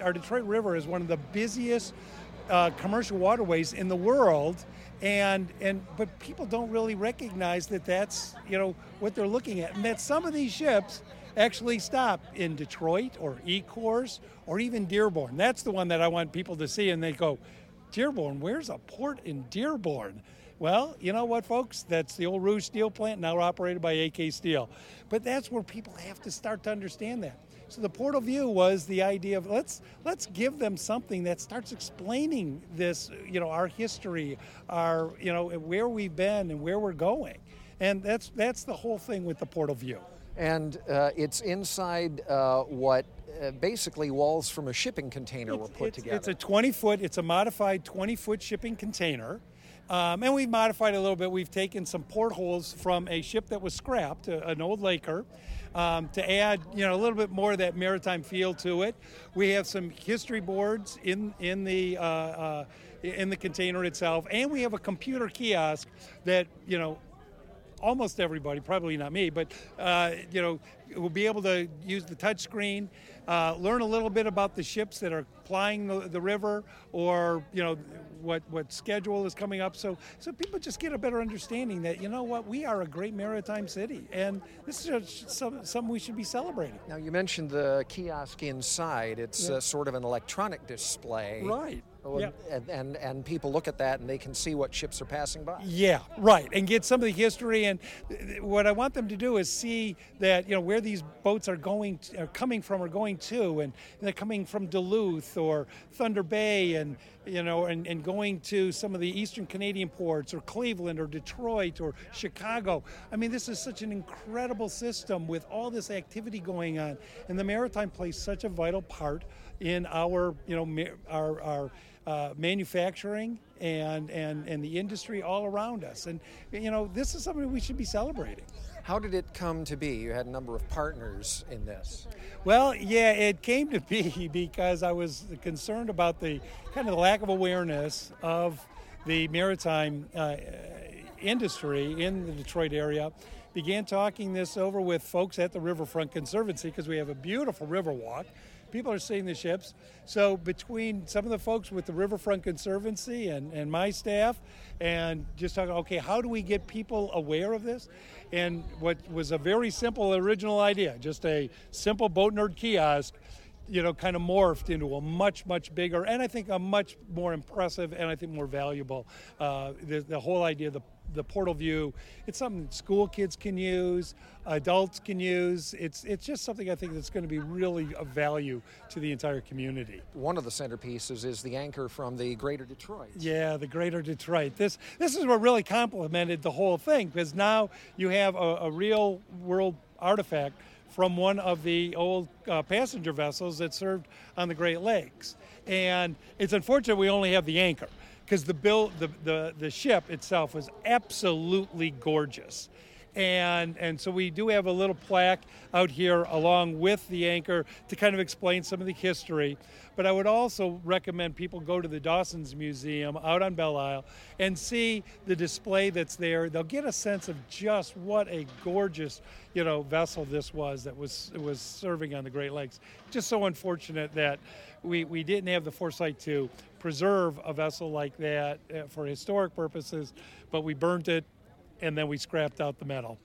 Our Detroit River is one of the busiest uh, commercial waterways in the world, and and but people don't really recognize that that's you know what they're looking at, and that some of these ships actually stop in Detroit or Ecorse or even Dearborn. That's the one that I want people to see, and they go, Dearborn, where's a port in Dearborn? Well, you know what, folks? That's the old Rouge Steel plant, now operated by AK Steel. But that's where people have to start to understand that. So the portal View was the idea of let's let's give them something that starts explaining this, you know, our history, our you know where we've been and where we're going, and that's that's the whole thing with the portal View. And uh, it's inside uh, what uh, basically walls from a shipping container it's, were put it's, together. It's a 20 foot, it's a modified 20 foot shipping container. Um, and we've modified a little bit. We've taken some portholes from a ship that was scrapped, an old Laker, um, to add you know a little bit more of that maritime feel to it. We have some history boards in in the uh, uh, in the container itself, and we have a computer kiosk that you know almost everybody, probably not me, but uh, you know, will be able to use the touch screen, uh, learn a little bit about the ships that are plying the, the, river, or you know, what what schedule is coming up. So so people just get a better understanding that you know what we are a great maritime city, and this is some, something we should be celebrating. Now you mentioned the kiosk inside. It's yeah. uh, sort of an electronic display, right? Yeah. and, and, and people look at that and they can see what ships are passing by. Yeah, right, and get some of the history. And what I want them to do is see that you know where these boats are going, to, are coming from, or going to, and they're coming from Duluth or Thunder Bay, and you know, and, and going to some of the eastern Canadian ports, or Cleveland, or Detroit, or Chicago. I mean, this is such an incredible system with all this activity going on, and the maritime plays such a vital part in our, you know, our our uh, manufacturing and, and, and the industry all around us. And, you know, this is something we should be celebrating. How did it come to be? You had a number of partners in this. Well, yeah, it came to be because I was concerned about the kind of the lack of awareness of the maritime uh, industry in the Detroit area. Began talking this over with folks at the Riverfront Conservancy because we have a beautiful river walk people are seeing the ships. So between some of the folks with the Riverfront Conservancy and, and my staff, and just talking, okay, how do we get people aware of this? And what was a very simple original idea, just a simple boat nerd kiosk, you know, kind of morphed into a much, much bigger, and I think a much more impressive and I think more valuable. Uh, the, the whole idea of the the portal view. It's something school kids can use, adults can use. It's it's just something I think that's going to be really of value to the entire community. One of the centerpieces is the anchor from the Greater Detroit. Yeah, the Greater Detroit. This this is what really complemented the whole thing because now you have a, a real world artifact from one of the old uh, passenger vessels that served on the Great Lakes. And it's unfortunate we only have the anchor because the bill the, the the ship itself was absolutely gorgeous and and so we do have a little plaque out here along with the anchor to kind of explain some of the history. But i would also recommend people go to the Dossin's museum out on belle isle and see the display that's there. They'll get a sense of just what a gorgeous you know vessel this was that was was serving on the great lakes. Just so unfortunate that we we didn't have the foresight to preserve a vessel like that uh, for historic purposes but we burnt it and then we scrapped out the metal.